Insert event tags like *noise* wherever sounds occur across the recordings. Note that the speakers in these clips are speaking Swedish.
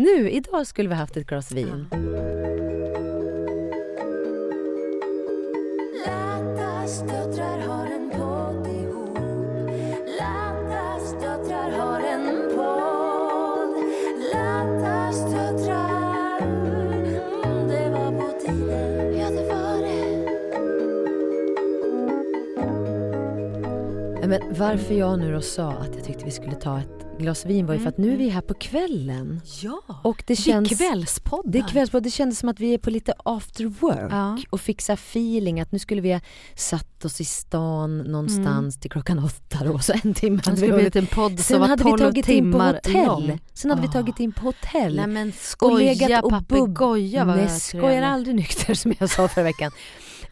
Nu, idag skulle vi haft ett glas vin. Ja, Men varför jag nu då sa att jag tyckte vi skulle ta ett glas vin var ju för att nu är vi här på kvällen. Ja, Och det det känns... är kvällspodden. Det är kvällspodd. Det kändes som att vi är på lite after work Ja. och här feeling att nu skulle vi ha satt oss i stan någonstans till klockan åtta då, så en timme Det hade vi hållit. en podd som Sen var hade vi 12 tagit in på timmar hotell. lång. Sen hade vi Ah. tagit in på hotell. Nej men och legat skoja och papegoja vad Nej, jag skojar aldrig nykter *laughs* som jag sa förra veckan.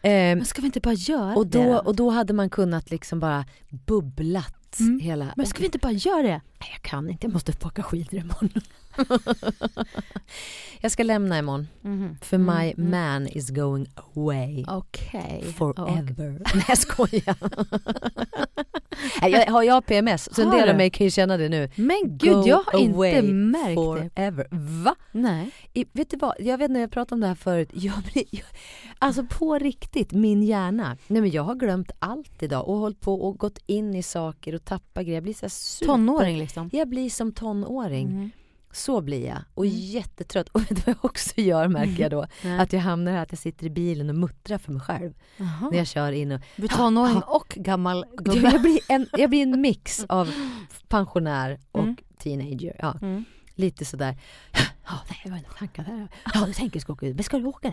Eh, Men ska vi inte bara göra och, det? då, och då hade man kunnat liksom bara bubblat Mm. hela... Men ska vi inte bara göra det? Nej, jag kan inte, jag måste åka skidor imorgon. *laughs* jag ska lämna imorgon. För my man is going away. Okej. Forever. *laughs* Nej jag skojar. *laughs* Jag, har jag PMS så en del av mig kan ju känna det nu. Men gud, Go jag har inte märkt det. forever. Va? Nej. I, vet du vad, jag vet när jag pratade om det här förut. Jag blir, jag, alltså på riktigt, min hjärna. Nej men jag har glömt allt idag och hållit på och gått in i saker och tappat grejer. Jag blir så super... Tonåring liksom. Jag blir som tonåring. Mm. Så blir jag. Och Mm. jättetrött. *laughs* Och vet du vad jag också gör märker jag då? *laughs* Nej. Att jag hamnar här, att jag sitter i bilen och muttrar för mig själv. Jaha. När jag kör in och... Du tonåring och gammal gubbe. jag, blir en, jag blir en mix av *laughs* pensionär och Mm. teenager. Ja, Mm. lite sådär. Ja, det var en tanke. Ja, du tänker ska åka ut. Men ska du åka?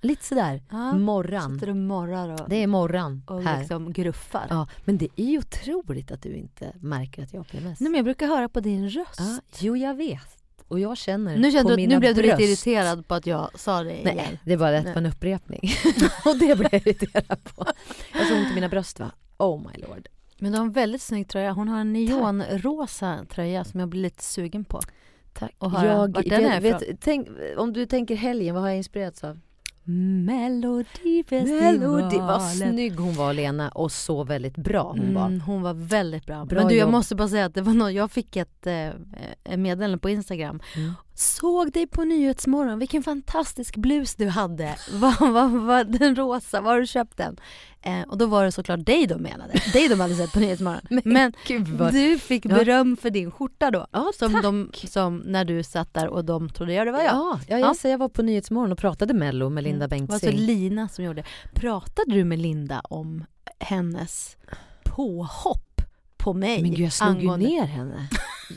Lite sådär. Ja. Morran. Sitter och morrar och, Det är morran och här. liksom gruffar. Ja, men det är ju otroligt att du inte märker att jag har PMS. Nej, men jag brukar höra på din röst. ja, jo, jag vet. Och jag känner Nu, kände på du, mina nu blev du bröst. lite irriterad på att jag sa det igen. Nej, det är bara att det var en upprepning. *laughs* och det blev jag irriterad på. Jag har så ont i mina bröst va? Oh my lord. Men du har en väldigt snygg tröja. Hon har en neonrosa tröja som jag blir lite sugen på. Tack. Och höra jag, vart den är vet, tänk, om du tänker helgen, vad har jag inspirerats av? Melodifestivalen. Melodi. Vad snygg hon var Lena och så väldigt bra hon var. Mm, hon var väldigt bra. Bra Men du jag jobb. måste bara säga att det var något, jag fick ett eh, ett meddelande på Instagram. Mm. Såg dig på Nyhetsmorgon, vilken fantastisk blus du hade. *laughs* Vad vad- vad- den rosa, var har du köpt den? Eh, och då var det såklart dig de menade. Dig de hade sett på Nyhetsmorgon. *laughs* Men, vad... du fick Ja. beröm för din skjorta då. Ja, Som, tack. de, som när du satt där och de trodde ja det var jag. Ja, ja, jag, säger jag var på Nyhetsmorgon och pratade Mello med Linda Mm. Det var alltså Bengtzing. Lina som gjorde. Pratade du med Linda om hennes påhopp på mig? Men gud jag slog angående- ju ner henne.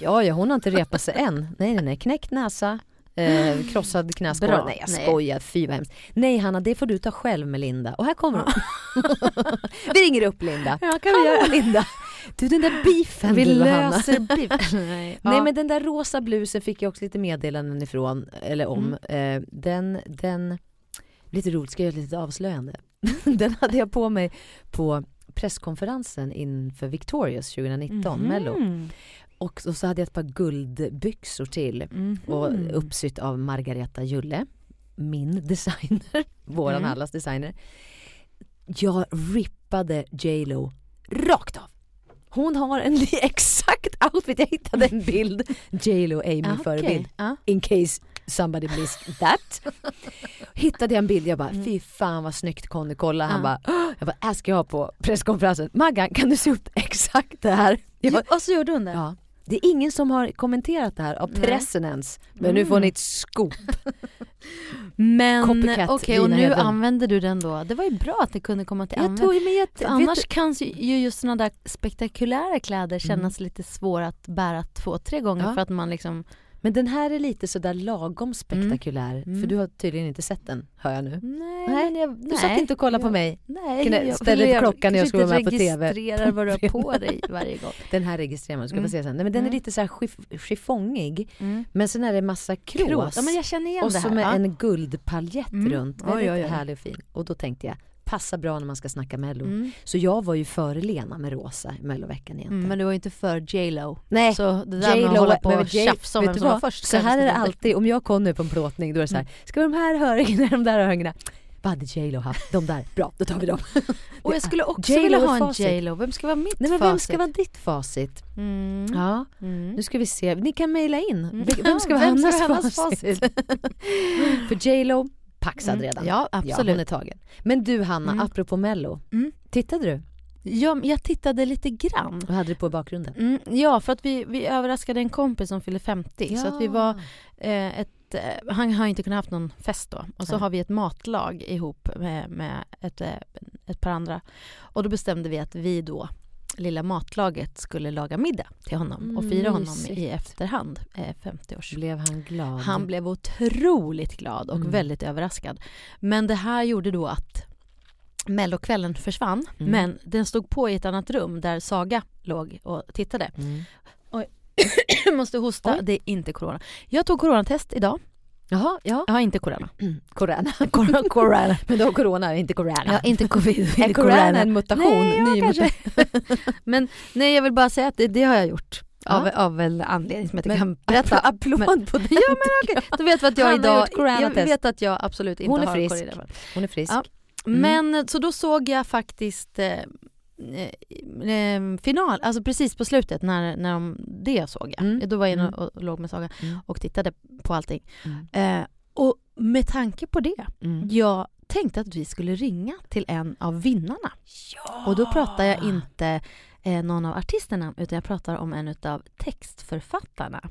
Ja, ja hon har inte repat sig än. Nej, nej, nej. Knäckt näsa. Eh, krossad knäskål. Nej jag Nej. skojar, fy vad hemskt. Nej Hanna, det får du ta själv med Linda. Och här kommer hon. *laughs* vi ringer upp Linda. Ja, kan vi göra. Linda. Du den där beefen Vi du och Hanna. löser beef. *laughs* Nej, Nej ja. men den där rosa blusen fick jag också lite meddelanden ifrån, eller om. Eh, den, den, lite roligt, ska jag göra ett litet avslöjande. *laughs* den hade jag på mig på presskonferensen inför Victorious 2019, Mello. Och så, hade jag ett par guldbyxor till Mhm. och uppsytt av Margareta Julle, min designer, *laughs* våran Mm. allas designer. Jag rippade J Lo rakt av. Hon har en *laughs* exakt outfit, jag hittade en bild. J Lo Ja, okej. förebild. Ja. In case somebody missed that. Hittade jag en bild, jag bara fy fan vad snyggt Conny, kolla. Han Mm. Ja. bara, "Åh!" jag bara, här ska jag ha på presskonferensen. Maggan kan du se upp exakt det här? Jag bara, Ja, och så gjorde hon det? Ja. Det är ingen som har kommenterat det här av Nej. pressen ens. Men nu får ni ett scoop. *laughs* Men okej, och Lina nu Hedlund. använder du den då. Det var ju bra att det kunde komma till användning. annars kan ju just sådana där spektakulära kläder kännas lite svåra att bära två, tre gånger Ja. för att man liksom... Men den här är lite sådär lagom spektakulär. Mm. För du har tydligen inte sett den, hör jag nu. Nej, Nej, jag, Du satt inte och kollade på mig. Nej, Kunde jag ställa jag klockan när jag skulle vara med på TV. registrerar vad du har på *laughs* dig varje gång. Den här registrerar man, ska Mm. se sen. Nej, men den är Mm. lite såhär chiff- chiffongig. Mm. Men sen är det massa krås. Ja, men jag känner igen och det så här. med ja. en guldpaljett Mm. runt. Oj, Väldigt oj, oj. härlig och fin. Och då tänkte jag, passar bra när man ska snacka mello. Mm. Så jag var ju före Lena med rosa i melloveckan egentligen. Mm, men du var ju inte för J Lo. Nej, Så det där med J.Lo att hålla på och J- tjafsa om vem som var först. Så här är det alltid, om jag och Conny är på en plåtning då är det så här, ska vi ha de här hörningarna, de där hörningarna? Vad hade J Lo haft? De där, bra då tar vi dem. *laughs* Och jag skulle också J.Lo vilja ha en facit. J.Lo. Vem ska vara mitt Nej men facit? vem ska vara ditt facit? Mm. Ja, Mm. nu ska vi se. Ni kan mejla in. Vem *laughs* Ja, ska vara vem ska Hannas vara *laughs* Hannas facit? För J Lo paxad Mm. redan. Ja, Ja, absolut. hon är tagen. Men du Hanna, Mm. apropå mello. Mm. Tittade du? Ja, jag tittade lite grann. Vad hade du på i bakgrunden? Mm, ja, för att vi, vi överraskade en kompis som fyllde 50. Så att vi var eh, ett, eh, han har inte kunnat haft någon fest då. Och så Nej. har vi ett matlag ihop med, med ett, eh, ett par andra. Och då bestämde vi att vi då, lilla matlaget, skulle laga middag till honom och fira honom Mysigt. i efterhand, eh, 50-års. Blev han glad? Han blev otroligt glad och Mm. väldigt överraskad. Men det här gjorde då att Mellokvällen försvann, Mm. men den stod på i ett annat rum där Saga låg och tittade. Mm. Jag *coughs* måste hosta, Oj. det är inte corona. Jag tog coronatest idag, Jaha, ja. jag har inte corona. *clears throat* Corona. *laughs* corona, corona. *laughs* Men du har corona, inte corona. Har inte covid, *laughs* Är corona en mutation? Nej, ja, Ny kanske. Men nej, jag vill bara säga att det, det har jag gjort. Av, Ja. av en anledning som jag inte Men kan berätta. Applåd Men- på den. Ja men okej, då vet vi att jag Han idag, jag vet att jag absolut inte Hon är har frisk. corona. Hon är frisk. Ja. Mm. Men så då såg jag faktiskt eh, eh, eh, final, alltså precis på slutet när, när de, det såg jag. Mm. Då var jag inne Mm. och, och låg med Saga Mm. och tittade på allting. Mm. Eh, och med tanke på det, Mm. jag tänkte att vi skulle ringa till en av vinnarna. Och då pratar jag inte eh, någon av artisterna utan jag pratar om en av textförfattarna.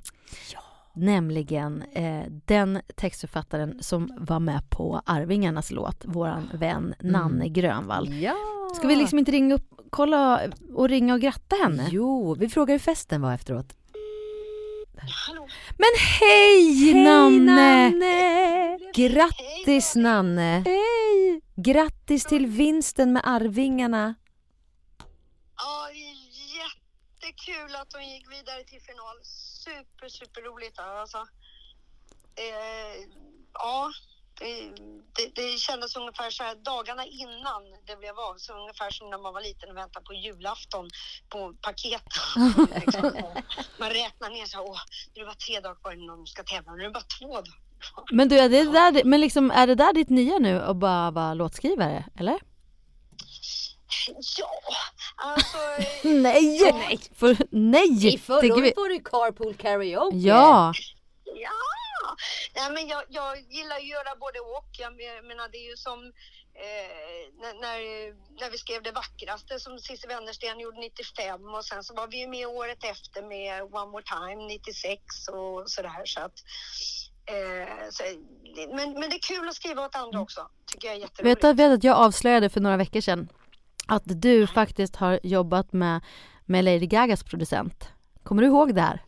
Nämligen eh, den textförfattaren som var med på Arvingarnas låt, våran vän Nanne Grönvall. Ja. Ska vi liksom inte ringa upp, kolla och ringa och gratta henne? Jo, vi frågar hur festen var efteråt. Men hej, Nanne! Grattis Nanne! Hej! Grattis till vinsten med Arvingarna. Ja, det är jättekul att de gick vidare till final. Super, super roligt. Alltså. Eh, ja, det, det, det kändes ungefär så här dagarna innan det blev av. Så ungefär som när man var liten och väntade på julafton på paket. *laughs* liksom. Man räknar ner så här, åh, nu är det bara tre dagar kvar innan de ska tävla. Nu är det bara två dagar. Men du, är det där, men liksom, är det där ditt nya nu att bara vara låtskrivare, eller? Ja, alltså. *laughs* Nej! Nej! För, nej! tycker vi. får du carpool karaoke. Ja! Ja! Nej, men jag, jag gillar att göra både och. Jag menar, det är ju som eh, när, när, när vi skrev Det vackraste som Cissi Wennersten gjorde 95 och sen så var vi ju med året efter med One More Time 96 och sådär. Så att, eh, så, men, men det är kul att skriva åt andra också. Tycker jag är jätteroligt. Vet du vet att jag avslöjade för några veckor sedan att du faktiskt har jobbat med, med Lady Gagas producent. Kommer du ihåg det här?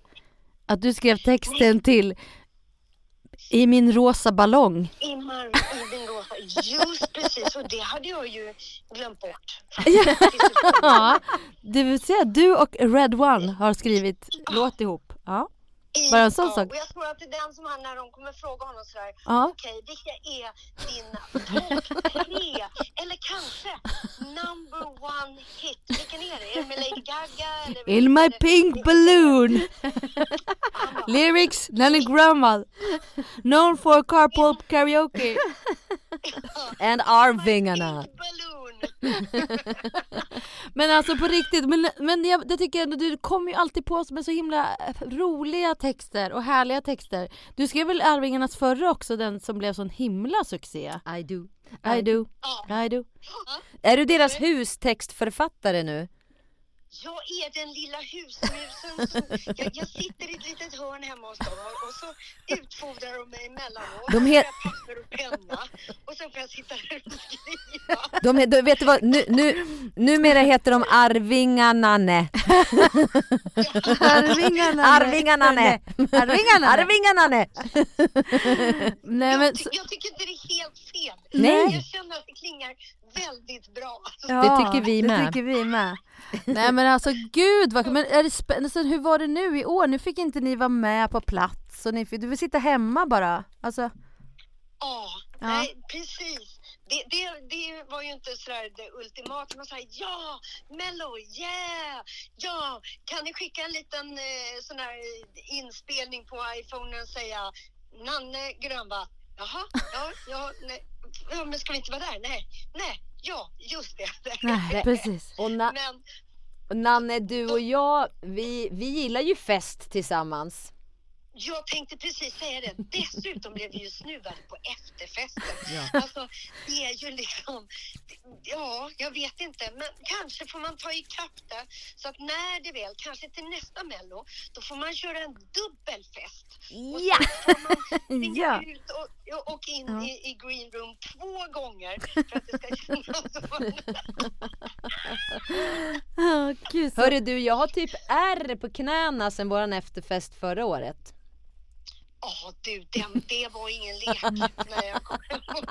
Att du skrev texten till I min rosa ballong. Immar i din rosa. Just precis, och det hade jag ju glömt bort. Ja, *laughs* det vill säga du och Red One har skrivit låt ihop. Ja. Bara en sån sak. Och jag tror att det är den som han, när de kommer fråga honom sådär, Ja. okej, vilka är dina topp tre, eller kanske number one hit? Vilken är det? Är det med Lady Gaga? Eller In my det- pink balloon. *laughs* Lyrics, Nanny Grandma. Known for carpool karaoke. *laughs* *laughs* And Arvingarna. *laughs* Men alltså på riktigt, men, men jag, det tycker jag ändå, du kommer ju alltid på med så himla roliga texter och härliga texter. Du skrev väl Arvingarnas förra också, den som blev sån himla succé? I do. I do. I do. Är du deras hustextförfattare nu? Jag är den lilla husmusen som, jag, jag sitter i ett litet hörn hemma hos dem och, och så utfodrar de mig emellanåt. De he- papper och penna och sen får jag sitta där och skriva. De, de, vet du vad, nu, nu, numera heter de Arvingarna. Arvingarna. Arvingarna. Arvingarna. Arvingarna. Nej jag, men, ty- jag tycker inte det är helt fel. Nej. Jag känner att det klingar väldigt bra. Alltså, Ja, tycker vi med. Det tycker vi med. Nej men alltså gud vad men är det spännande. Sen, hur var det nu i år? Nu fick inte ni vara med på plats och ni fick, du vill sitta hemma bara. Alltså, Ja, Ja. nej precis. Det, det, det var ju inte sådär det ultimata. Man säger ja, Mello, yeah, ja, kan ni skicka en liten eh, sån här inspelning på iPhonen och säga Nanne Grönvall. Jaha, ja, ja, nej. ja, men ska vi inte vara där? Nej, nej, ja, just det. *laughs* Nej, precis. Och, na- Men Nanne, du och jag, vi, vi gillar ju fest tillsammans. Jag tänkte precis säga det. Dessutom blev vi ju snuvade på efterfesten. Alltså, det är ju liksom, ja, jag vet inte, men kanske får man ta ikapp det. Så att när det väl, kanske till nästa mello, då får man köra en dubbelfest. Och Ja! man *laughs* Ja. ut och, och in Ja. i, i green room två gånger för att det ska kännas som... *laughs* Gud, så... Hörru du, jag har typ ärr på knäna sen våran efterfest förra året. Ja du, den, det var ingen lek när jag kom. *laughs*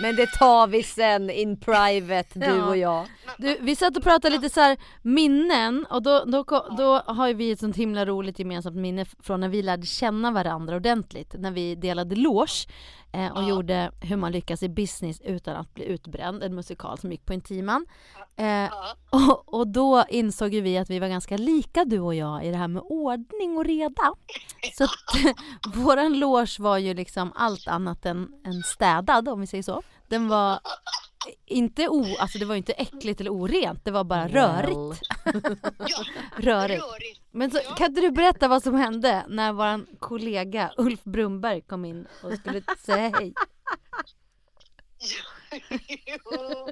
Men det tar vi sen in private, du Ja. och jag. Du, vi satt och pratade lite så här minnen och då, då, då har ju vi ett sånt himla roligt gemensamt minne från när vi lärde känna varandra ordentligt. När vi delade loge eh, och Ja. gjorde Hur man lyckas i business utan att bli utbränd, en musikal som gick på Intiman. Eh, Ja. och, och då insåg ju vi att vi var ganska lika du och jag i det här med ordning och reda. *laughs* Så att *laughs* våran loge var ju liksom allt annat än, än städad om vi säger så. Den var inte o, alltså det var ju inte äckligt eller orent, det var bara rörigt. *laughs* Ja, *laughs* rörigt. rörigt. Men så, Ja. kan inte du berätta vad som hände när våran kollega Ulf Brumberg kom in och skulle säga hej? *laughs* Jo.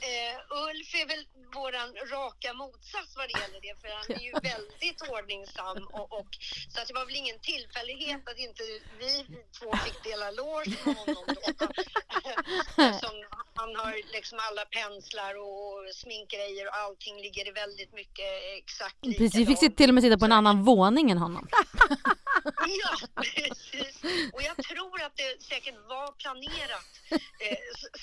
Eh, Ulf är väl våran raka motsats vad det gäller det för han är ju *laughs* väldigt ordningsam och, och så att det var väl ingen tillfällighet att inte vi två fick dela loge med honom då. *laughs* Han har liksom alla penslar och sminkgrejer och allting ligger i väldigt mycket exakt Precis, vi fick likadant. till och med sitta på en annan våning än honom. *laughs* Ja, precis. Och jag tror att det säkert var planerat. Eh,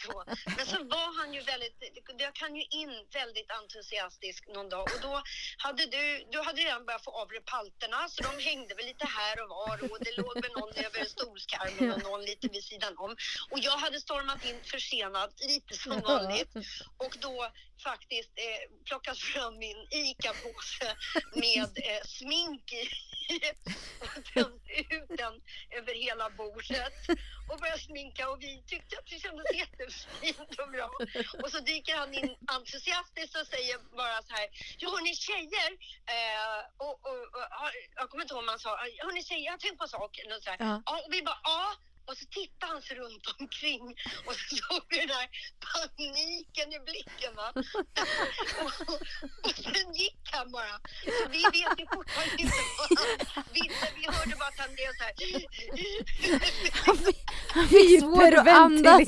så. Men så var han ju väldigt, jag kan ju in väldigt entusiastisk någon dag. Och då hade du, du hade redan börjat få av dig palterna så de hängde väl lite här och var och det låg väl någon över stolskarmen och någon lite vid sidan om. Och jag hade stormat in försenad, lite som vanligt. Och då faktiskt eh, plockat fram min ICA-påse med *laughs* eh, smink i tömt ut den över hela bordet och började sminka och vi tyckte att det kändes jättefint och bra. Och så dyker han in entusiastiskt och säger bara så här, ja hörni tjejer, eh, och, och, och, jag kommer inte ihåg vad han sa, hörni tjejer jag har tänkt på en sak. Och, så här, ja. och vi bara, ja. Och så tittade han sig runt omkring och så såg vi den här paniken i blicken. Va? och, och sen gick han bara. Så vi vet ju fortfarande inte vad han ville. Vi hörde bara att han blev så här. Han fick svårt att andas.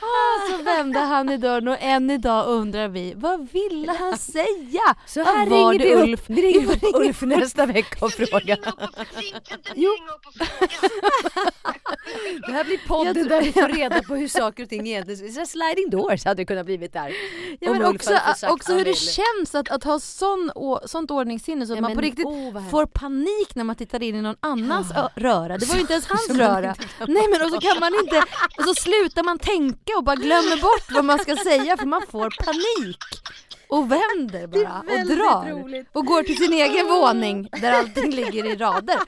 Ah, så vände han i dörren och än idag undrar vi, vad ville han säga? Så Här här var ringer det vi Ulf. upp, vi ringer upp Ulf nästa vecka och frågar. Jo. Det här blir podden Jag där vi får reda på hur saker och ting egentligen... Så sliding doors hade det kunnat blivit där. Ja, men Ulf också, också vad hur det känns att, att ha sån, å, sånt ordningssinne så att Ja, man på riktigt vad får panik när man tittar in i någon annans Ja. röra. Det var ju inte ens *laughs* hans röra. Nej men och så kan man inte, och så slutar man tänka och bara glömmer bort vad man ska säga för man får panik. Och vänder bara och drar. roligt. Och går till sin egen våning där allting ligger i rader.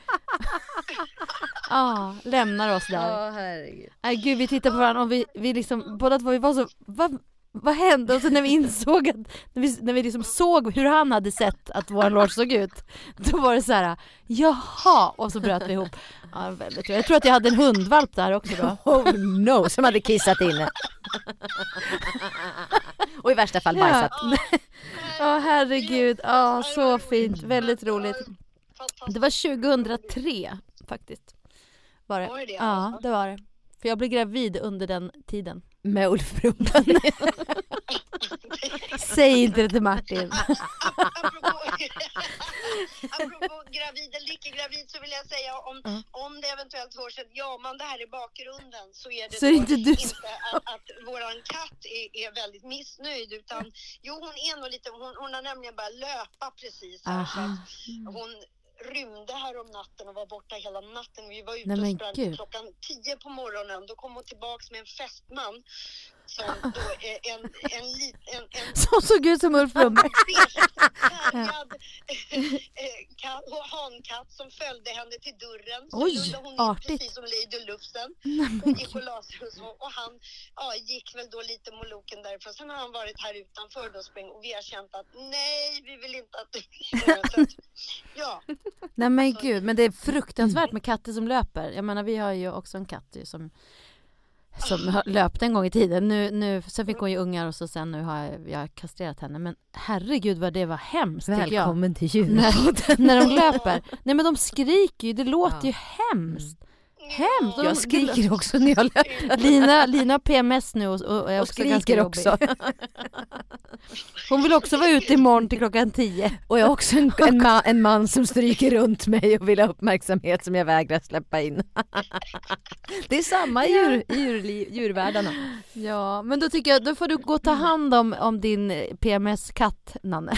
Ja, lämnar oss där. Ja, herregud. Nej gud vi tittar på varandra och vi, vi liksom, båda två vi var så, vad, vad hände? Och så när vi insåg att, när vi, när vi liksom såg hur han hade sett att vår loge såg ut, då var det så här, jaha, och så bröt vi ihop. Ja, väldigt. Jag tror att jag hade en hundvalp där också då. *laughs* Oh no, som hade kissat inne. och i värsta fall bajsat. Ja, Ja herregud, ja så fint, väldigt roligt. Det var 2003 faktiskt. Var det? Ja, det var det. För jag blev gravid under den tiden. Med Ulf Brumberg. *laughs* Säg inte det till Martin. apropå, apropå gravid eller icke gravid så vill jag säga om, Ja. om det eventuellt hörs ett ja man det här i bakgrunden så är det Så är inte du inte så- att, att våran katt är, är väldigt missnöjd utan jo hon är nog lite, hon, hon har nämligen börjat löpa precis här, så Aha. att hon rymde här om natten och var borta hela natten. Vi var ute Nej, och sprang klockan tio på morgonen. Då kom hon tillbaks med en fästman som *laughs* då är en, en, en, en *laughs* Som såg ut som Ulf Lundberg. färgad *laughs* eh, katt, hankatt som följde henne till dörren. Så Oj, rullade hon artigt. precis som Lady Lufsen. Hon gick och la sig och så. Och han ja, gick väl då lite moloken därifrån. Sen har han varit här utanför då spring, och vi har känt att nej, vi vill inte att du så Ja, Nej men gud, men det är fruktansvärt med katter som löper. Jag menar vi har ju också en katt ju som som löpte en gång i tiden. Nu, nu, sen fick hon ju ungar och så sen nu har jag, jag kastrerat henne. Men herregud vad det var hemskt. Välkommen till När, djurpodden. *laughs* när de löper. Nej men de skriker ju, det låter Ja. ju hemskt. Hemskt. Jag skriker också när jag löper. Lina, Lina har PMS nu och, och är Och också ganska skriker jobbig. också. *laughs* Hon vill också vara ute imorgon till klockan tio. Och jag har också en, en, ma- en man som stryker runt mig och vill ha uppmärksamhet som jag vägrar släppa in. *laughs* Det är samma i djur, i djurliv, djurvärldarna. Ja, men då tycker jag då får du gå och ta hand om, om din PMS-katt, Nanne.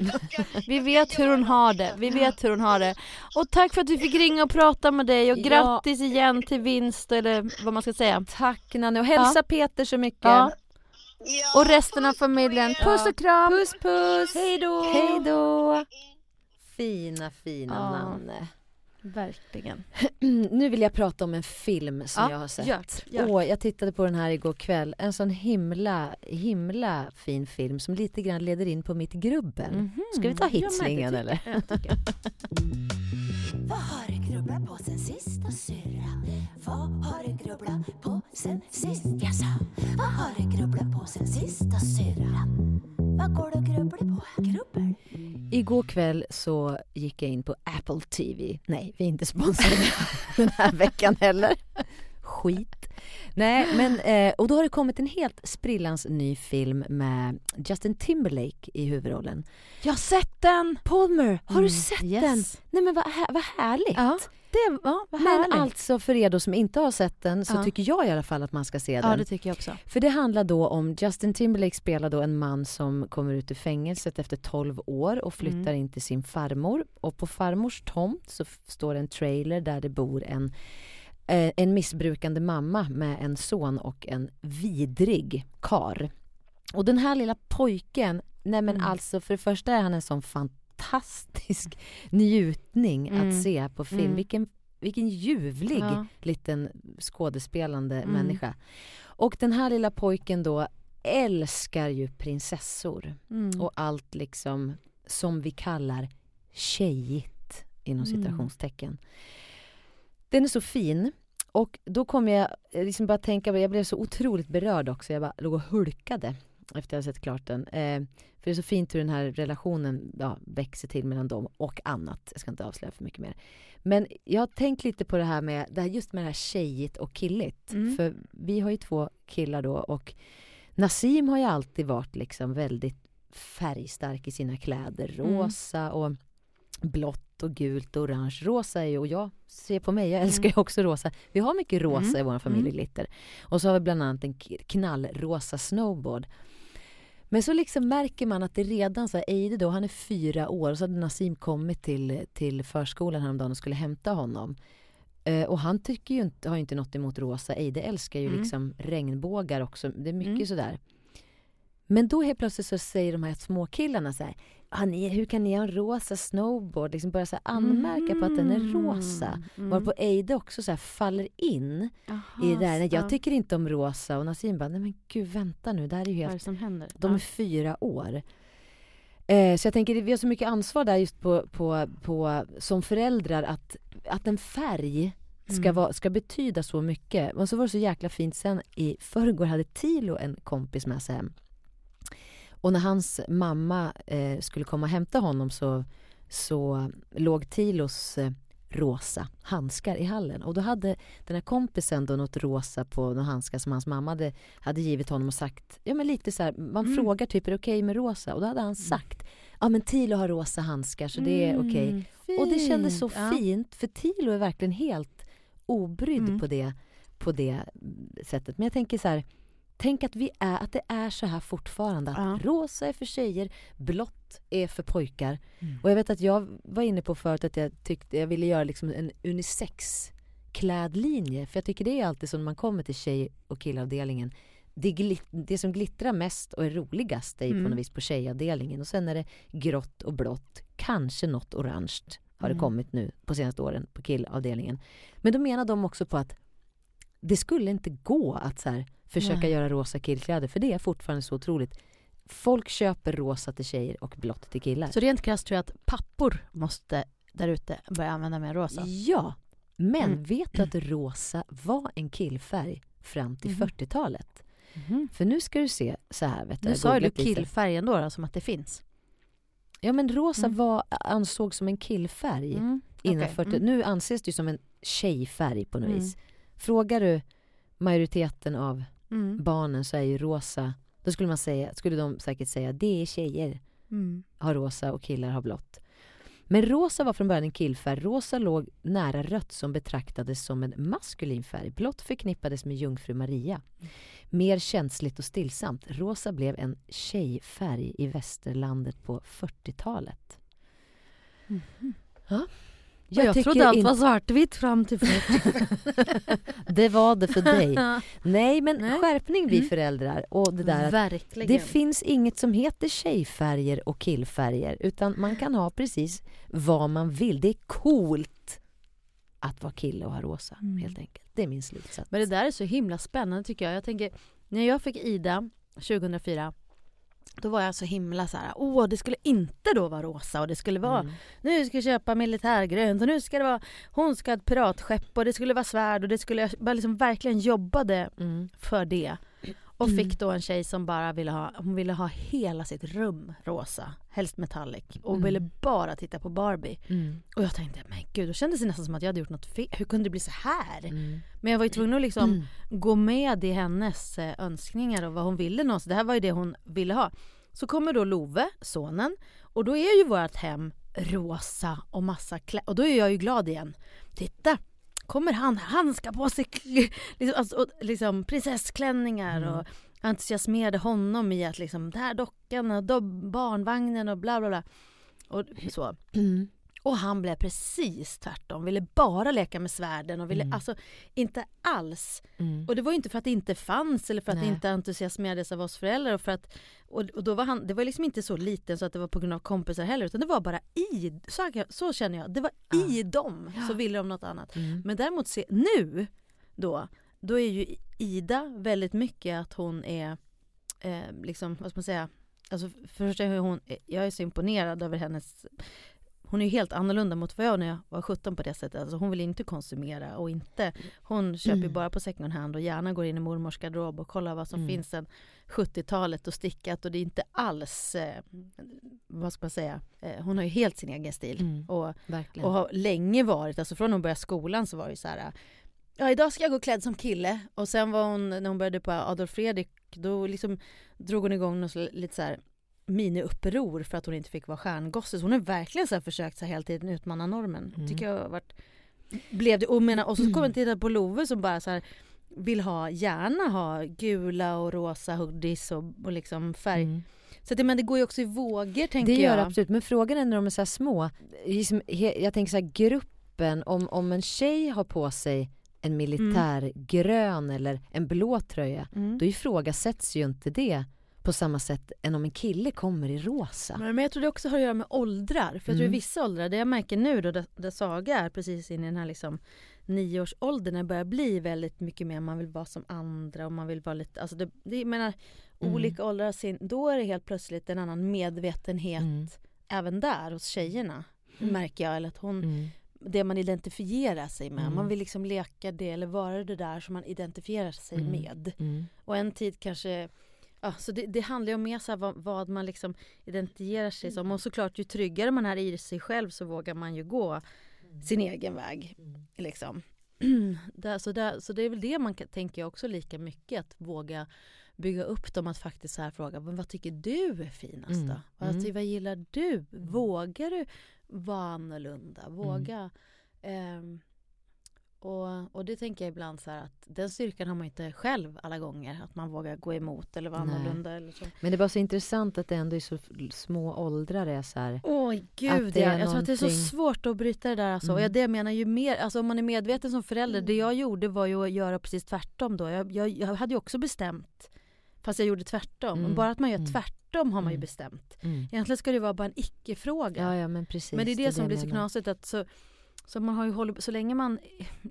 *laughs* Vi vet hur hon har det. Vi vet hur hon har det. Och tack för att vi fick ringa och prata med dig och Ja. Grattis igen till vinst eller vad man ska säga. Tack Nanne och hälsa Peter så mycket. Ja. Ja, Och resten av familjen. Puss och kram! Puss puss! Hej då! Hej då! Fina fina Ja. Nanne. Verkligen. *clears throat* Nu vill jag prata om en film som Ja, jag har sett. gör, gör. Åh, jag tittade på den här igår kväll. En sån himla, himla fin film som lite grann leder in på mitt grubbel. Mhm. Ska vi ta Ja, tycker eller? jag. Jag tycker. *laughs* Vad har du grubblat på sen sist? Vad har du grubblat på sen sist jag sa? Vad har du grubblat på sen sist då syrra? Vad går du och grubblar på? Grubbel? Igår kväll så gick jag in på Apple TV. Nej, vi är inte sponsrade *laughs* den här veckan heller. Skit. Nej, men eh, och då har det kommit en helt sprillans ny film med Justin Timberlake i huvudrollen. Jag har sett den! Palmer, har du Mm, sett yes. den? Nej men vad, här, vad härligt. Ja, det vad Men härligt. alltså för er då som inte har sett den så Ja. tycker jag i alla fall att man ska se den. Ja, det tycker jag också. För det handlar då om, Justin Timberlake spelar då en man som kommer ut ur fängelset efter 12 år och flyttar Mm. in till sin farmor. Och på farmors tomt så står en trailer där det bor en, eh, en missbrukande mamma med en son och en vidrig kar. Och den här lilla pojken, nej men Mm. alltså för det första är han en sån fantastisk njutning Mm. att se på film. Mm. Vilken, vilken ljuvlig Ja. liten skådespelande Mm. människa. Och den här lilla pojken då älskar ju prinsessor Mm. och allt liksom som vi kallar tjejigt inom Mm. citationstecken. Den är så fin och då kom jag liksom bara tänka, jag blev så otroligt berörd också. Jag bara låg och hulkade efter jag sett klart den. Eh, för det är så fint hur den här relationen ja, växer till mellan dem och annat. Jag ska inte avslöja för mycket mer. Men jag har tänkt lite på det här med det här, just med det här tjejigt och killigt. Mm. För vi har ju två killar då och Nassim har ju alltid varit liksom väldigt färgstark i sina kläder. Mm. Rosa och blått och gult och orange. Rosa är ju, och jag ser på mig, jag älskar Mm. ju också rosa. Vi har mycket rosa Mm. i vår familj, Mm. glitter. Och så har vi bland annat en knallrosa snowboard. Men så liksom märker man att det redan så här, Eide då, han är fyra år och så hade Nassim kommit till, till förskolan häromdagen och skulle hämta honom. Eh, och han tycker ju inte, har ju inte något emot rosa. Eide älskar ju Mm. liksom regnbågar också. Det är mycket Mm. sådär. Men då helt plötsligt så säger de här små killarna så här, "Ah, ni, hur kan ni ha en rosa snowboard? Liksom börja så anmärka på att den är rosa. Mm. Varpå Eide också så faller in i det där. Nej, jag tycker inte om rosa och Nassim bara, nej men gud vänta nu, det här är ju Vad är det helt... som händer? De är fyra år. Eh, så jag tänker, vi har så mycket ansvar där just på, på, på som föräldrar att, att en färg ska, Mm. vara, ska betyda så mycket. Och så var det så jäkla fint sen i förrgår hade Tilo en kompis med sig hem. Och när hans mamma eh, skulle komma och hämta honom så, så låg Tilos eh, rosa handskar i hallen. Och då hade den här kompisen då något rosa på några handskar som hans mamma hade, hade givit honom och sagt, ja men lite så här, man Mm. frågar typ är det okej med rosa? Och då hade han sagt, ja men Tilo har rosa handskar så det är okej. Mm, Och det kändes så fint. Ja. fint för Tilo är verkligen helt obrydd Mm. på, det, på det sättet. Men jag tänker så här, tänk att, vi är, att det är så här fortfarande. Att Ja. rosa är för tjejer, blått är för pojkar. Mm. Och jag vet att jag var inne på förut att jag tyckte jag ville göra liksom en unisex klädlinje. För jag tycker det är alltid så när man kommer till tjej och killavdelningen. det, glit, det som glittrar mest och är roligast är ju på Mm. något vis på tjejavdelningen och sen är det grått och blått, kanske något orange har det Mm. kommit nu på senaste åren på killavdelningen. Men då menar de också på att det skulle inte gå att så här, försöka Nej. göra rosa killkläder för det är fortfarande så otroligt. Folk köper rosa till tjejer och blått till killar. Så rent krasst tror jag att pappor måste där ute börja använda mer rosa. Ja, men Mm. vet du att rosa var en killfärg fram till Mhm. 40-talet? Mhm. För nu ska du se så här. Vet du, Nu sa ju du killfärg ändå då, som att det finns. Ja men rosa Mm. var, ansågs som en killfärg Mm. innan okej. 40. Mm. Nu anses det som en tjejfärg på något Mm. vis. Frågar du majoriteten av Mm. barnen så är ju rosa, då skulle, man säga, skulle de säkert säga det är tjejer Mm. har rosa och killar har blått. Men rosa var från början en killfärg. Rosa låg nära rött som betraktades som en maskulin färg. Blått förknippades med jungfru Maria. Mer känsligt och stillsamt. Rosa blev en tjejfärg i västerlandet på 40-talet. Ja. Jag, jag trodde allt inte- var svartvitt fram till 40. *laughs* Det var det för dig. *laughs* Nej, men Nej. skärpning vi Mm. föräldrar och det där att Verkligen. Det finns inget som heter tjejfärger och killfärger utan man kan ha precis vad man vill. Det är coolt att vara kille och ha rosa Mm. helt enkelt. Det är min slutsats. Men det där är så himla spännande tycker jag. Jag tänker, när jag fick Ida 2004 då var jag så himla så här, åh det skulle inte då vara rosa och det skulle vara, Mm. nu ska jag köpa militärgrönt och nu ska det vara, hon ska ha ett piratskepp och det skulle vara svärd och det skulle, jag bara liksom verkligen jobbade Mm. för det. Och Mm. fick då en tjej som bara ville ha, hon ville ha hela sitt rum rosa, helst metallic och Mm. ville bara titta på Barbie. Mm. Och jag tänkte, men gud, då kändes det nästan som att jag hade gjort något fel. Hur kunde det bli så här? Mm. Men jag var ju tvungen att liksom Mm. gå med i hennes eh, önskningar och vad hon ville någonstans. Det här var ju det hon ville ha. Så kommer då Love, sonen, och då är ju vårt hem rosa och massa kläder. Och då är jag ju glad igen. Titta! Kommer han, han ska på sig liksom, alltså, och, liksom, prinsessklänningar Mm. och entusiasmerade honom i att liksom, den här dockan och barnvagnen och bla bla bla. Och så. Mm. Och han blev precis tvärtom, ville bara leka med svärden och ville Mm. alltså inte alls Mm. och det var ju inte för att det inte fanns eller för att Nej. det inte entusiasmerades av oss föräldrar. Och för att, och, och då var han, det var liksom inte så liten så att det var på grund av kompisar heller utan det var bara i, så, så känner jag, det var Ja. i dem så ville de något annat. Mm. Men däremot se, nu då, då är ju Ida väldigt mycket att hon är, eh, liksom, vad ska man säga, alltså för det första är hon, jag är så imponerad över hennes hon är ju helt annorlunda mot vad jag var när jag var 17 på det sättet. Alltså hon vill inte konsumera och inte Hon köper Mm. bara på second hand och gärna går in i mormors garderob och kollar vad som Mm. finns sen 70-talet och stickat och det är inte alls, eh, vad ska man säga, eh, hon har ju helt sin egen stil. Mm. Och, Verkligen. och har länge varit, alltså från hon började skolan så var det ju så här Ja idag ska jag gå klädd som kille och sen var hon, när hon började på Adolf Fredrik då liksom drog hon igång något lite så här miniuppror för att hon inte fick vara stjärngosse. Så hon har verkligen så här försökt så här hela tiden utmana normen. Mm. Tycker jag varit, blev det, och, menar, och så kommer jag titta på Love som bara så här vill ha, gärna ha gula och rosa hoodies och, och liksom färg. Mm. Så att, jag menar, det går ju också i vågor tänker Det gör jag. det absolut, men frågan är när de är så här små. Liksom, Jag tänker så här, gruppen, om, om en tjej har på sig en militärgrön eller en blå tröja, Mm. då ifrågasätts ju inte det på samma sätt än om en kille kommer i rosa. Men men jag tror det också har att göra med åldrar. För jag tror Mm. vissa åldrar, det jag märker nu då, där, Saga är precis in i den här liksom nioårsåldern, när det börjar bli väldigt mycket mer, man vill vara som andra och man vill vara lite, alltså det, det menar, Mm. olika åldrar, sin, då är det helt plötsligt en annan medvetenhet Mm. även där hos tjejerna. Mm. Märker jag, eller att hon, Mm. det man identifierar sig med, Mm. man vill liksom leka det eller vara det där som man identifierar sig Mm. med. Mm. Och en tid kanske Ja, så det, det handlar ju om mer så vad, vad man liksom identifierar sig som. Och såklart ju tryggare man är i sig själv så vågar man ju gå sin egen väg. Liksom. *clears throat* där, så, där, så det är väl det man kan, tänker jag också lika mycket. Att våga bygga upp dem att faktiskt så här fråga men vad tycker du är finast Mm. då? Vad, Mm. vad gillar du? Vågar du vara annorlunda? Våga ehm, och, och det tänker jag ibland så här att den styrkan har man inte själv alla gånger. Att man vågar gå emot eller vara Nej. annorlunda. Eller så. Men det är bara så intressant att det ändå i så små åldrar är så här. Att gud det ja. Jag tror att det är så svårt att bryta det där alltså. Och Mm. jag, det jag menar ju mer, alltså om man är medveten som förälder. Det jag gjorde var ju att göra precis tvärtom då. Jag, jag, jag hade ju också bestämt Fast jag gjorde tvärtom. Mm. Bara att man gör Mm. tvärtom har man ju Mm. bestämt. Mm. Egentligen ska det vara bara en icke-fråga. Ja, ja men precis. men det är det, som jag blir så knasigt att så, så, man har ju hållit, så länge man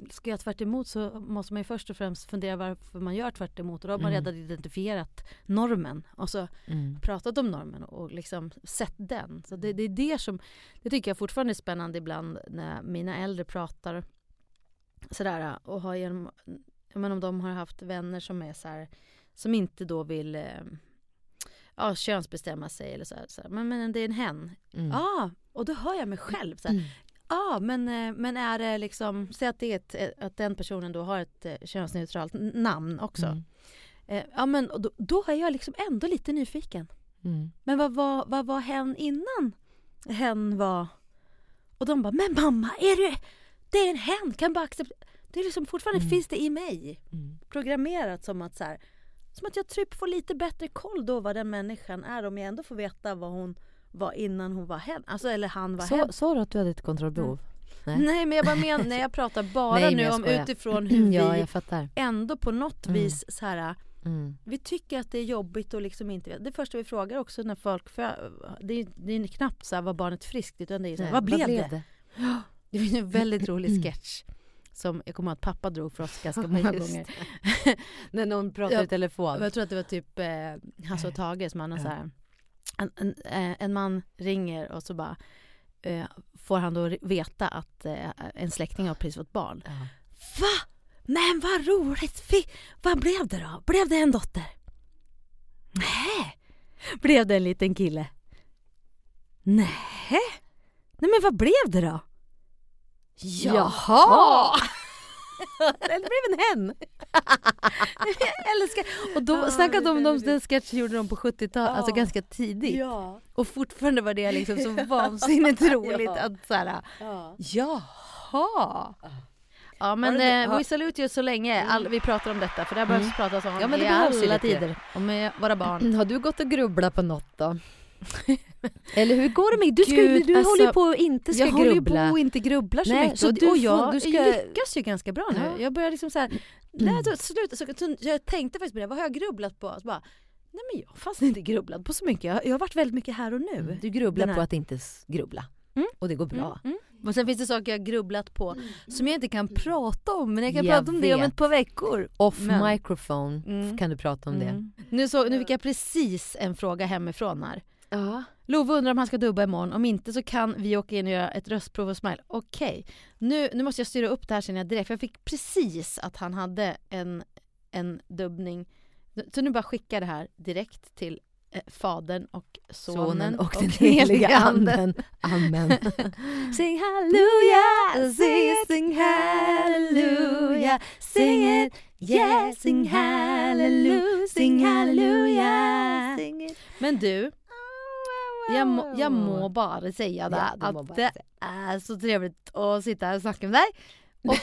ska göra tvärt emot så måste man ju först och främst fundera varför man gör tvärt emot. och då har man Mm. redan identifierat normen och så Mm. pratat om normen och liksom sett den. Så det, det är det som, det tycker jag fortfarande är spännande ibland när mina äldre pratar sådär och har genom, menar om de har haft vänner som är så här, som inte då vill eh, ja, könsbestämma sig eller så här, så här. Men, men det är en hen. Mm. ah, och då hör jag mig själv så här, Mm. Ah, men, eh, men är det liksom, säg att det ett, att den personen då har ett eh, könsneutralt namn också. Mm. Eh, ja men då, då är jag liksom ändå lite nyfiken. Mm. Men vad var, vad var hen innan hen var... Och de bara, men mamma, är det, det är en hen, kan bara acceptera. Det är liksom fortfarande Mm. finns det i mig. Mm. Programmerat som att så här, som att jag typ får lite bättre koll då vad den människan är om jag ändå får veta vad hon var innan hon var hen. Alltså eller han var. Så, sa du att du hade ett kontrollbehov? Nej. Nej men jag bara menar, *laughs* när jag pratar bara Nej, nu om utifrån *clears throat* hur ja, vi ändå på något Mm. vis så här Mm. Vi tycker att det är jobbigt och liksom inte. Det första vi frågar också när folk fö- det, är, det är knappt så här, var barnet friskt utan det är så här, Nej, vad blev det? det? *gasps* Det finns en väldigt *clears throat* rolig sketch som jag kommer ihåg att pappa drog för oss *laughs* ganska många gånger. *laughs* När någon pratar Ja, i telefon. Jag tror att det var typ eh, Hasse och Tage som han så här, en, en, eh, en man ringer och så bara eh, får han då veta att eh, en släkting har precis fått barn. Ja. Va? Men vad roligt! Fy, vad blev det då? Blev det en dotter? Nej. Blev det en liten kille? Nej. Nej men vad blev det då? Jaha! *laughs* det blev en hen! Jag älskar Och då Ja, snackade de om den sketch gjorde de på 70-talet, alltså Ja. ganska tidigt. Ja. Och fortfarande var det liksom så *laughs* vansinnigt roligt Ja. att såhär, ja. jaha. Ja men eh, we salute you så länge all, vi pratar om detta för det här behövs Mm. pratas om Ja, men det i alla tider. Och med våra barn. *clears throat* Har du gått och grubblat på något då? Eller hur går det med Du, ska, Gud, du alltså, håller ju på att inte ska jag håller ju grubbla. på och inte grubblar så Nej, mycket. så och, du och jag du ska- lyckas ju ganska bra nu. Ja. Mm. Jag börjar liksom så här, nej, så, sluta, så, så, jag tänkte faktiskt på det, vad har jag grubblat på? Så bara, nej men jag har fast inte grubblat på så mycket. Jag, jag har varit väldigt mycket här och nu. Mm. Du grubblar på att inte grubbla. Mm. Och det går bra. Mm, mm. Och sen finns det saker jag har grubblat på som jag inte kan prata om. Men jag kan Jag prata om det om vet. ett par veckor. Off Men- microphone Mm. kan du prata om det. Mm. Nu, så, nu fick jag precis en fråga hemifrån här. Ja. Love undrar om han ska dubba imorgon. Om inte så kan vi åka in och göra ett röstprov och smile. Okej, nu, nu måste jag styra upp det här känner jag direkt. För jag fick precis att han hade en, en dubbning. Så nu bara skicka det här direkt till eh, fadern och sonen, Sonen och, den *laughs* heliga anden. Amen. *laughs* Sing halleluja, sing sing halleluja, sing it, yeah, sing halleluja, sing halleluja. Men du, jag må, jag må bara säga det, Ja, att det är så trevligt att sitta här och snacka med dig.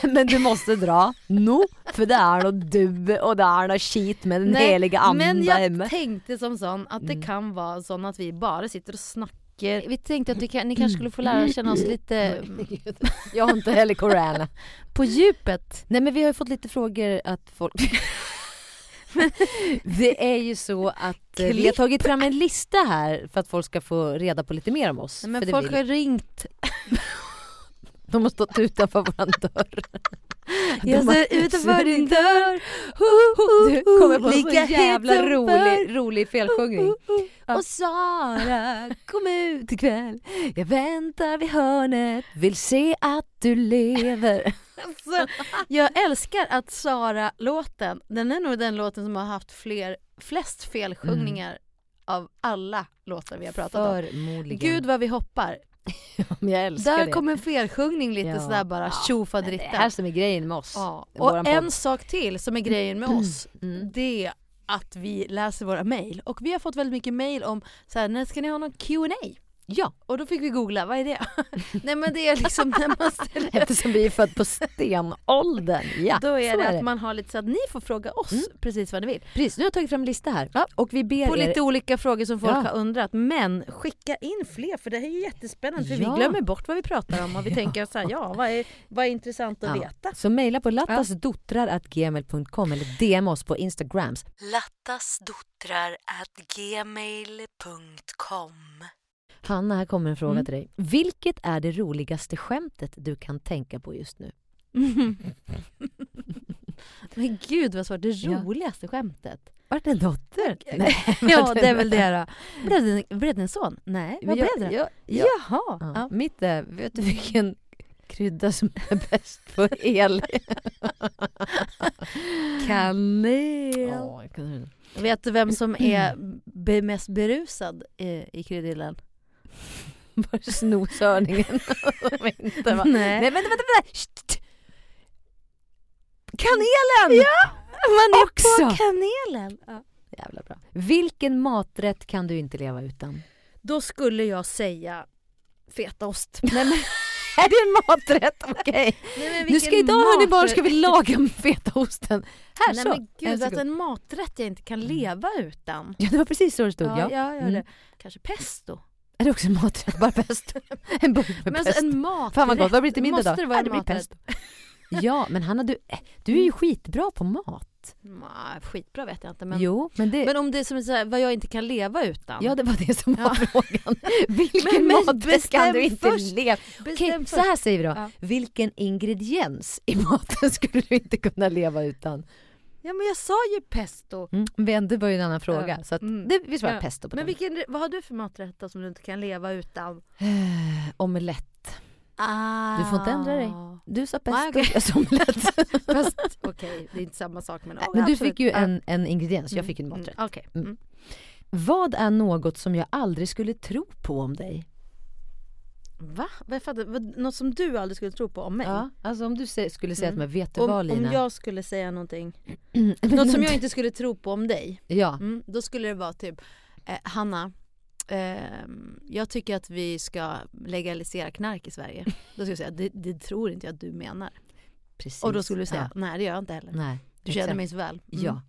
*laughs* Men du måste dra nå, för det är något du och det är något skit med den Nej, heliga anden Men jag hemma. tänkte som sån att det Mm. kan vara sån att vi bara sitter och snackar. Vi tänkte att kan, ni kanske skulle få lära känna oss lite *laughs* Jag har inte heller corona. på djupet. Nej men vi har ju fått lite frågor att folk... *laughs* det är ju så att eh, vi har tagit fram en lista här för att folk ska få reda på lite mer om oss. Men folk har ringt. *laughs* De har stått utanför våran dörr. Jag står utanför din dörr. Du kommer på en så jävla rolig, rolig felsjungning. Och Sara, kom ut ikväll. Jag väntar vid hörnet, vill se att du lever. Alltså, jag älskar att Sara-låten, den är nog den låten som har haft fler, flest felsjungningar av alla låtar vi har pratat om. Gud vad vi hoppar. *laughs* jag älskar Där det. kom en felsjungning lite Ja. sådär bara Ja, Det tjofaderittan. här som är grejen med oss. Ja. Och en sak till som är grejen med oss, Mm. det är att vi läser våra mejl. Och vi har fått väldigt mycket mejl om så här, när ska ni ha någon Q&A? Ja, Och då fick vi googla, vad är det? *laughs* Nej men det är liksom när man ställer eftersom vi är född på stenåldern. Ja, Då är så det att man har lite så att ni får fråga oss Mm. precis vad ni vill. Precis, nu har jag tagit fram en lista här. Och vi ber På er... lite olika frågor som folk Ja. har undrat. Men skicka in fler för det här är ju jättespännande. För Ja. vi glömmer bort vad vi pratar om och vi *laughs* Ja. tänker så här, ja vad är, vad är intressant att Ja. veta? Så mejla på lattasdottrar.gmail.com eller DM oss på Instagrams. lattasdottrar.gmail.com Hanna, här kommer en fråga Mm. till dig. Vilket är det roligaste skämtet du kan tänka på just nu? *laughs* Men gud vad svårt, det Ja. roligaste skämtet. Vart det en dotter? *laughs* ja det är väl det då. Blev det, blev det en son? Nej, vad blev det? jag, jag, Jaha. ja. Ja. Mitt är, vet du vilken krydda som är bäst på el? *laughs* Kanel. Kunde- Vet du vem som är *clears throat* mest berusad i, i krydillen? *laughs* Var det snoshörningen? Som *laughs* inte var- Nej. Nej vänta, vänta, vänta! Shh. Kanelen! Ja, man är Också. på kanelen. Ja. Jävla bra. Vilken maträtt kan du inte leva utan? Då skulle jag säga fetaost. *laughs* Nej, men, är det en maträtt? Okej. Nu ska idag hörni barn ska vi laga fetaosten. Här Nej så. men En gud, alltså sekund. en maträtt jag inte kan leva utan. Ja det var precis så det stod ja. Ja, ja, ja Mm. det. Kanske pesto. Är det också en maträtt? Bara pesto? *laughs* En burk med Men pesto? alltså en maträtt. Fan vad gott, vad blir det till middag Måste då? det vara en det blir maträtt? Ja men Hanna du, eh, du är ju skitbra på mat. Nej, skitbra vet jag inte. Men, jo men det, men om det är som så här, vad jag inte kan leva utan. ja det var det som var Ja. frågan. *laughs* Vilken Men- maträtt kan du inte först. leva Okej, så här säger vi då. Ja. Vilken ingrediens i maten skulle du inte kunna leva utan? Ja men jag sa ju pesto. Mm. Men det var ju en annan fråga. Ja. Så att Mm. det, vi svarar Ja. pesto på Men den. vilken, vad har du för maträtt då som du inte kan leva utan? Eh, Omelett. Ah. Du får inte ändra dig. Du sa pesto, Nej, okej. jag sa omelett. *laughs* Fast *laughs* okej, det är inte samma sak men, Men du fick ju en, en ingrediens, jag Mm, fick en maträtt. Mm, Okej. Mm. Mm. Vad är något som jag aldrig skulle tro på om dig? Va? Något som du aldrig skulle tro på om mig? Ja, alltså om du skulle säga till Mm. mig, vet du Om, vad om Lina? jag skulle säga någonting, *clears throat* något som jag inte skulle tro på om dig, Ja, mm, då skulle det vara typ eh, Hanna, ehm, jag tycker att vi ska legalisera knark i Sverige. Då skulle jag säga, det, det tror inte jag att du menar. precis. Och då skulle du säga, Ja. nej det gör jag inte heller. Nej, Du känner mig så väl. Mm. Ja.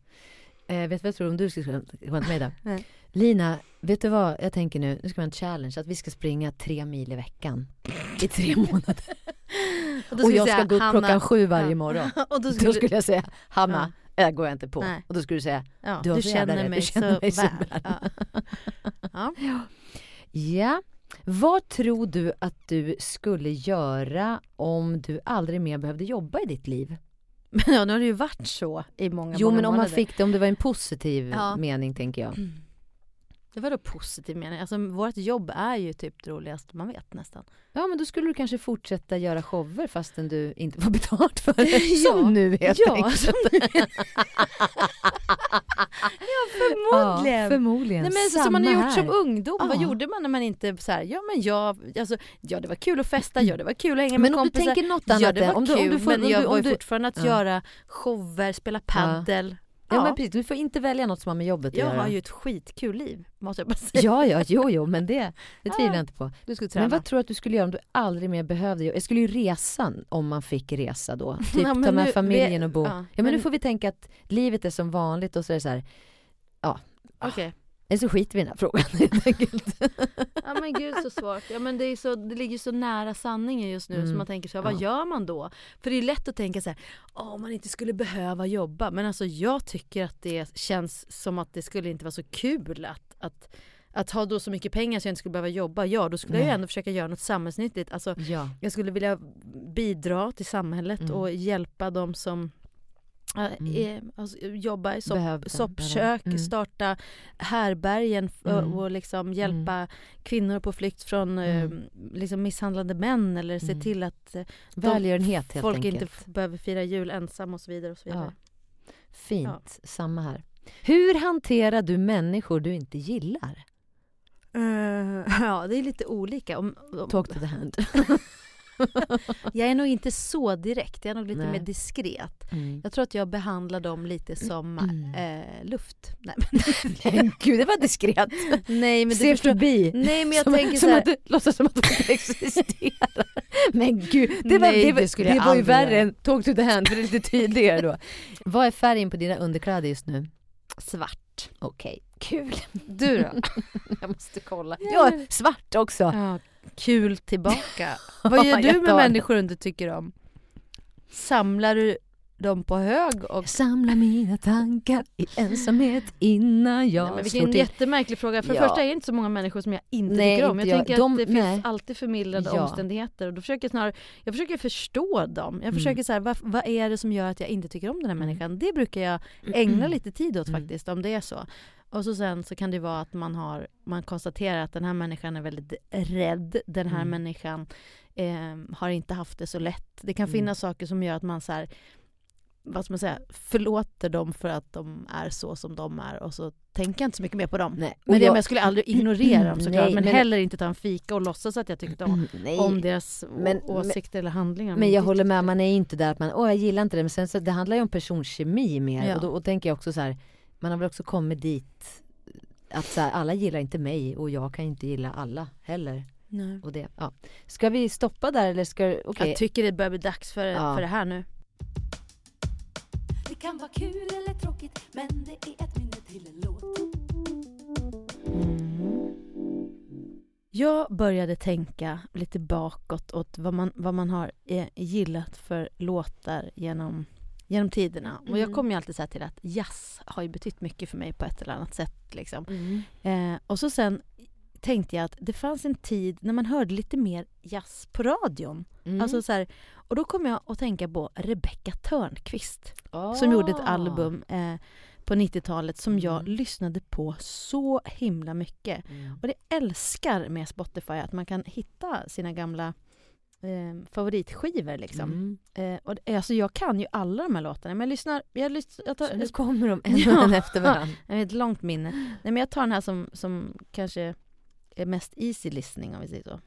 Eh, vet du vad jag tror om du skulle komma till mig då? Lina, vet du vad jag tänker nu? Nu ska vi ha en challenge att vi ska springa tre mil i veckan i tre *laughs* månader. Och skulle jag ska gå upp Hanna- klockan sju varje Ja. morgon. *laughs* och då Då skulle, skulle jag säga, Hanna, det går jag inte på. Nej. Och då skulle du säga, ja, du du känner mig, du känner så, mig så väl. väl. *laughs* Ja. ja, vad tror du att du skulle göra om du aldrig mer behövde jobba i ditt liv? Men ja, nu har det ju varit så i många, Jo många men om man månader. fick det, om det var en positiv Ja. mening tänker jag. *clears throat* Det var då positiv mening. Alltså vårt jobb är ju typ det roligaste man vet nästan. Ja men då skulle du kanske fortsätta göra shower fastän du inte får betalt för det. *laughs* Ja. Som nu helt Ja, enkelt. som *laughs* förmodligen. Ja, förmodligen. Nej, men Samma som man har gjort här. som ungdom. Vad Ja. gjorde man när man inte så här, ja men jag, alltså, ja det var kul att festa, ja det var kul att hänga med Men om du kompisar. tänker något ja annat det var om du, om du får, men om jag du, var ju fortfarande att Ja. göra shower, spela paddel. Ja, Ja, men precis, du får inte välja något som har med jobbet att jag göra. har ju ett skitkul liv måste jag bara säga. Ja, ja, jo, jo, men det, det tvivlar jag inte på. Du skulle träna. Men vad tror du att du skulle göra om du aldrig mer behövde jobba? Jag skulle ju resa om man fick resa då. *laughs* Typ Ja, ta med nu- familjen vi- och bo. ja, Ja, men, men- nu får vi tänka att livet är som vanligt och så är det så här. Okej. Eller så skiter vi i den här frågan *laughs* helt enkelt. Ja men gud så svårt. Ja men det, är så, det ligger så nära sanningen just nu Mm. så man tänker så här, vad Ja. gör man då? För det är lätt att tänka så här, om man inte skulle behöva jobba. Men alltså jag tycker att det känns som att det skulle inte vara så kul att, att, att ha då så mycket pengar så jag inte skulle behöva jobba. Ja då skulle jag ju Nej. ändå försöka göra något samhällsnyttigt. Alltså Ja. jag skulle vilja bidra till samhället Mm. och hjälpa dem som Mm. är, alltså, jobbar i sopp, soppkök. Mm. starta härbergen Mm. och liksom hjälpa kvinnor på flykt från eh, Mm. liksom misshandlade män eller se Mm. till att eh, Välgörenhet helt folk enkelt. inte behöver fira jul ensam och så vidare. Och så vidare. Fint, samma här. Hur hanterar du människor du inte gillar? Eh, *laughs* ja, det är lite olika. Om, om, Talk to the hand. *laughs* *laughs* *laughs* Jag är nog inte så direkt, jag är nog lite Nej. mer diskret. Mm. Jag tror att jag behandlar dem lite som Mm. eh, luft. Nej *laughs* Men gud, det var diskret. nej, men, du förstår, förbi. nej, men jag som, tänker som så här, att du låtsas som att de inte existerar. Men gud, det var, Nej, det, var, det det var ju värre än talk to the hand, för det är lite tydligare då. Vad är färgen på dina underkläder just nu? svart. Okej, kul. Du då? *laughs* Jag måste kolla. Ja, svart också. Ja, kul tillbaka. *laughs* Vad gör du med människor du inte tycker om? Samlar du dem på hög? Och... Jag samlar mina tankar i ensamhet innan jag Nej, men vilken till. jättemärklig fråga. För det Ja. första är det inte så många människor som jag inte Nej, tycker om. Jag jag. tänker De- att det nej. finns alltid förmildrande Ja. omständigheter. Och då försöker jag, snarare, jag försöker förstå dem. Jag Mm. försöker så här, vad, vad är det som gör att jag inte tycker om den här människan? Det brukar jag ägna lite tid åt Mm. faktiskt, om det är så. Och så sen så kan det vara att man har, man konstaterar att den här människan är väldigt rädd. Den här Mm. människan eh, har inte haft det så lätt. Det kan Mm. finnas saker som gör att man så här, vad ska man säga, förlåter dem för att de är så som de är och så tänker jag inte så mycket mer på dem. Nej. Men det, jag- men jag skulle aldrig ignorera dem *clears throat* såklart, Nej, men, men- heller inte ta en fika och låtsas att jag tyckte om, Mm, Nej. om deras Men- åsikter eller handlingar. Men jag håller med, man är inte där att man, åh jag gillar inte det, men sen så det handlar ju om personkemi mer Ja. och då och tänker jag också så här, man har väl också kommit dit att så här, alla gillar inte mig och jag kan inte gilla alla heller. Nej. Och det, ja. Ska vi stoppa där eller ska okej? Jag tycker det börjar bli dags för, Ja. för det här nu. Det kan vara kul eller tråkigt men det är ett minne till en låt. Mm. Jag började tänka lite bakåt åt vad man, vad man har eh, gillat för låtar genom, genom tiderna. Och jag Mm. kommer ju alltid säga till att jazz har ju betytt mycket för mig på ett eller annat sätt. Liksom. Mm. Eh, och så sen tänkte jag att det fanns en tid när man hörde lite mer jazz på radion. Mm. Alltså så här, och då kom jag att tänka på Rebecca Törnqvist Ah. som gjorde ett album eh, på 90-talet som jag Mm. lyssnade på så himla mycket. Mm. Och det älskar med Spotify att man kan hitta sina gamla eh, favoritskivor liksom. Mm. Eh, och alltså jag kan ju alla de här låtarna men jag lyssnar, jag, lyssnar, jag, tar, Så nu kommer de *laughs* en Ja. en efter varandra. jag har ett långt minne. Nej, men jag tar den här som, som kanske är mest easy listening om vi säger så.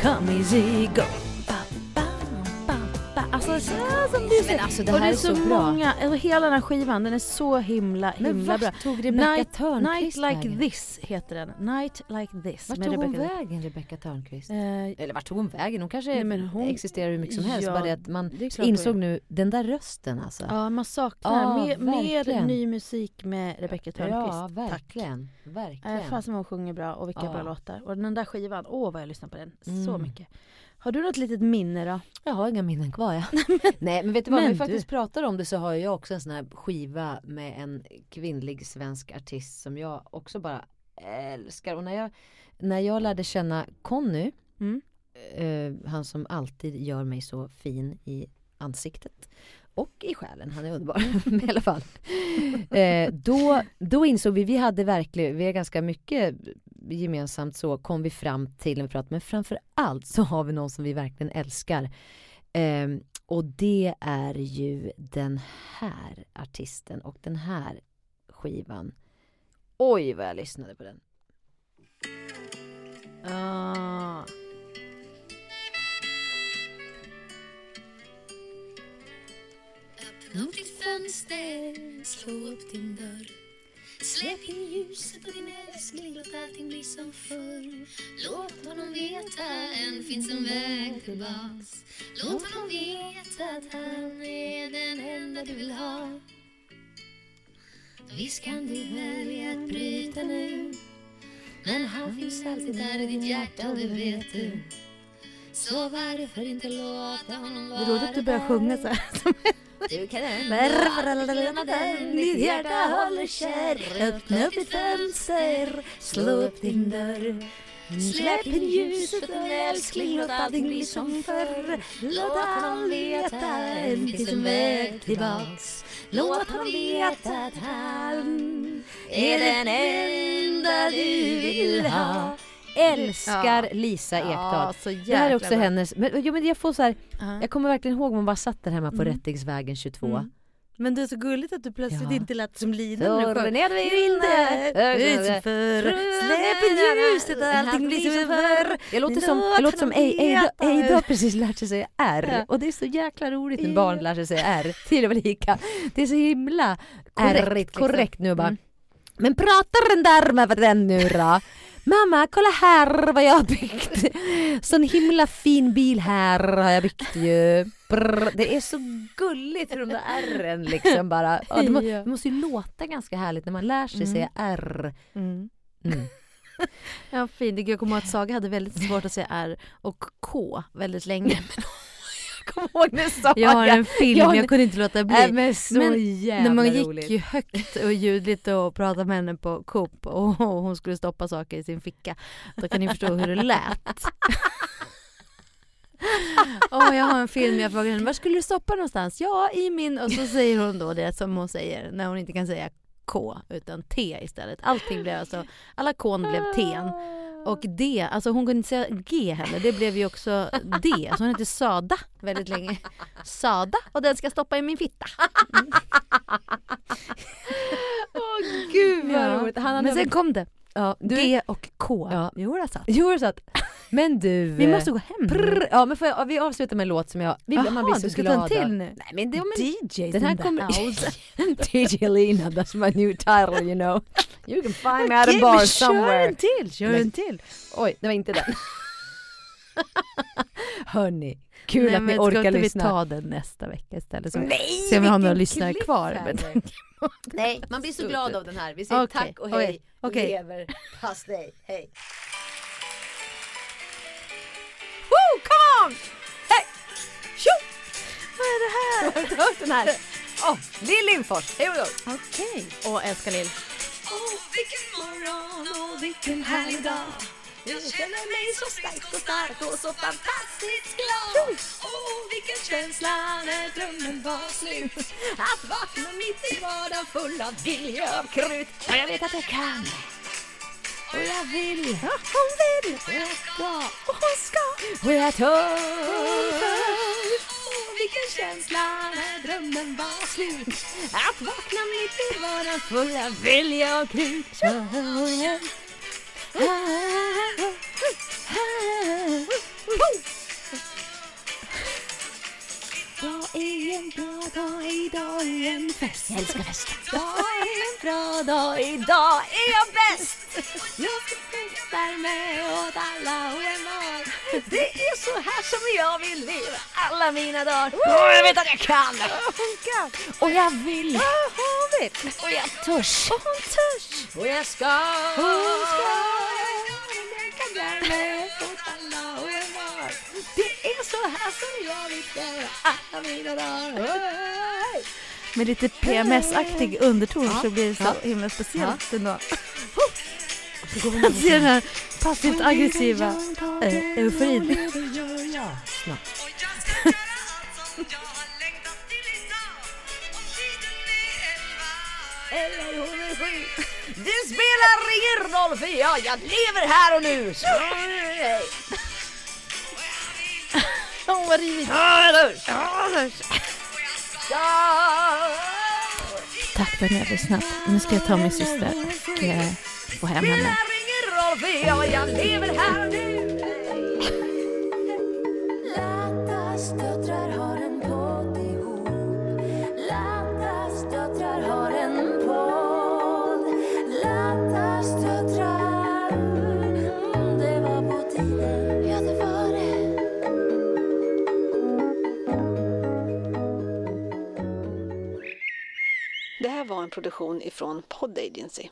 Come, easy go. Ba. Alltså, så, som du. Men alltså det och här det är så bra. många, alltså, hela den här skivan den är så himla, Men himla bra. vart tog Rebecca Night, Törnqvist Night Like vägen? This heter den. Night Like This. Vart tog hon Rebecca- vägen Rebecca Törnqvist? Eh, Eller vart tog hon vägen? Hon kanske Nej, men hon- existerar hur mycket som helst. Ja, bara det att man det är insåg nu, den där rösten alltså. Ja, man saknar Ja, mer, mer ny musik med Rebecca Törnqvist. Ja, Tack. verkligen. Verkligen. Äh, fasen vad hon sjunger bra och vilka Ja. bra låtar. Och den där skivan, åh vad jag lyssnar på den. Så Mm. mycket. Har du något litet minne då? Jag har inga minnen kvar ja. Nej men vet du vad, när vi faktiskt pratar om det så har jag också en sån här skiva med en kvinnlig svensk artist som jag också bara älskar. Och när jag, när jag lärde känna Conny, Mm. eh, han som alltid gör mig så fin i ansiktet och i själen, han är underbar *laughs* Men i alla fall. Eh, då, då insåg vi, vi hade verkligen, vi har ganska mycket gemensamt så kom vi fram till när vi pratade, men framför allt så har vi någon som vi verkligen älskar. Eh, och det är ju den här artisten och den här skivan. Oj vad jag lyssnade på den. Uh, ditt fönster, slå upp din dörr. Släpp in ljuset och din älskling, låt allting bli som förr. Låt honom veta, än finns en väg tillbaks. Låt honom veta att han är den enda du vill ha. Visst kan du välja att bryta nu. Men han finns alltid där i ditt hjärta och det vet du. Så varför inte låta honom vara Det är roligt att du börjar sjunga så här. Du kan ändå den ditt hjärta håller kär Öppna upp ditt fönster, slå upp din dörr. Släpp in ljuset en älskling, låt allting bli som förr Låt honom veta, än finns en väg tillbaks Låt honom veta att han är den enda du vill ha Älskar. Lisa Ekdahl. Ja, det här är också bra. hennes, men, jo, men jag får så här, Ja. jag kommer verkligen ihåg man bara satt där hemma på Mm. Rättingsvägen 22. Mm. Men det är så gulligt att du plötsligt Ja. inte lät som Lina när du sjöng. ned vid vinden, Utanför, släpp ljuset allting blir som förr. Jag låter som, jag låter som Eida har precis lärt sig säga R och det är så jäkla roligt när barn lär sig säga R till och med lika. Det är så himla Korrekt, liksom. korrekt nu bara Mm. Men pratar den där med den nu då? Mamma kolla här vad jag har byggt. Sån himla fin bil här har jag byggt ju. Brr, det är så gulligt hur de där R'n liksom bara. Ja, det, må, det måste ju låta ganska härligt när man lär sig Mm. säga R. Mm. Mm. *laughs* Ja, fint. Jag kommer ihåg att Saga hade väldigt svårt att säga R och K väldigt länge. *laughs* Kom ihåg när Saga... Jag har en film, Jag jag, kunde inte låta bli. Nej, men så Men jävla När man gick roligt. ju högt och ljudligt och pratade med henne på Coop och *laughs* hon skulle stoppa saker i sin ficka. Då kan ni förstå hur det lät. *laughs* Åh, jag har en film, jag frågar henne, var skulle du stoppa någonstans? Ja, i min... Och så säger hon då det som hon säger när hon inte kan säga K utan T istället. Allting blev alltså, alla K blev T. Och D, alltså hon kunde inte säga G heller, det blev ju också D. Så hon hette Sada väldigt länge. Sada och den ska stoppa i min fitta. Åh gud vad Ja. roligt. Han hade Men sen kom det. Ja, du, G och K. Ja. Jo, det satt. Jo, det är så att, men du. *laughs* Vi måste gå hem. Prr, ja, men får jag, vi avslutar med en låt som jag, vi, man Jaha, blir så du ska glad ta en till nu. Nej men det, men, DJs den här kommer... *laughs* DJ Lina, that's my new title you know. *laughs* You can find me at a bar men Kör somewhere. en till, kör en till. Oj, det var inte den. Hörni, kul Nej, att ni orkar ska inte lyssna. vi ta den nästa vecka istället? Så Nej, se om vi har några lyssnare kvar. *laughs* Nej, *laughs* man blir så glad av den här. Vi säger Okej, tack och hej. okej. Lever pastej. Hej. Woo, come on! Hej! Tjo! Vad är det här? *laughs* Har du hört den här? Åh, Lill Lindfors. Here we go. Okej. Åh, älskar Lill. Åh, vilken morgon och vilken härlig dag Jag känner mig så stark och stark och så fantastiskt glad. Åh, vilken känsla när drömmen var slut. Att vakna mitt i vardagen full av vilja och krut. Och jag vet att jag kan. Och jag vill, och hon vill, och jag ska, och hon ska, och jag törs. Åh, vilken känsla när drömmen var slut. Att vakna mitt i vardagen full av vilja och krut. Idag är en bra dag, idag är en fest. Jag älskar fest. Idag är en bra dag, idag är jag bäst. Jag ska värme åt alla och envar. Det är så här som jag vill leva alla mina dagar. Och jag vet att jag kan. Och jag vill. Och jag törs. Och hon törs. Och jag ska. Hon ska. Här som jag leva alla mina dagar. Med lite PMS-aktig underton så blir det så Ja. himla speciellt ändå. Att se den här passivt aggressiva eh, euforin. Eller hon är sjuk. Det spelar ingen roll för jag, jag lever här och nu. Åh, vad rivigt. Tack för att ni har lyssnat. Nu ska jag ta min syster och eh, få hem henne. Spelar ingen roll för jag, jag lever här nu. Var en produktion ifrån Pod Agency.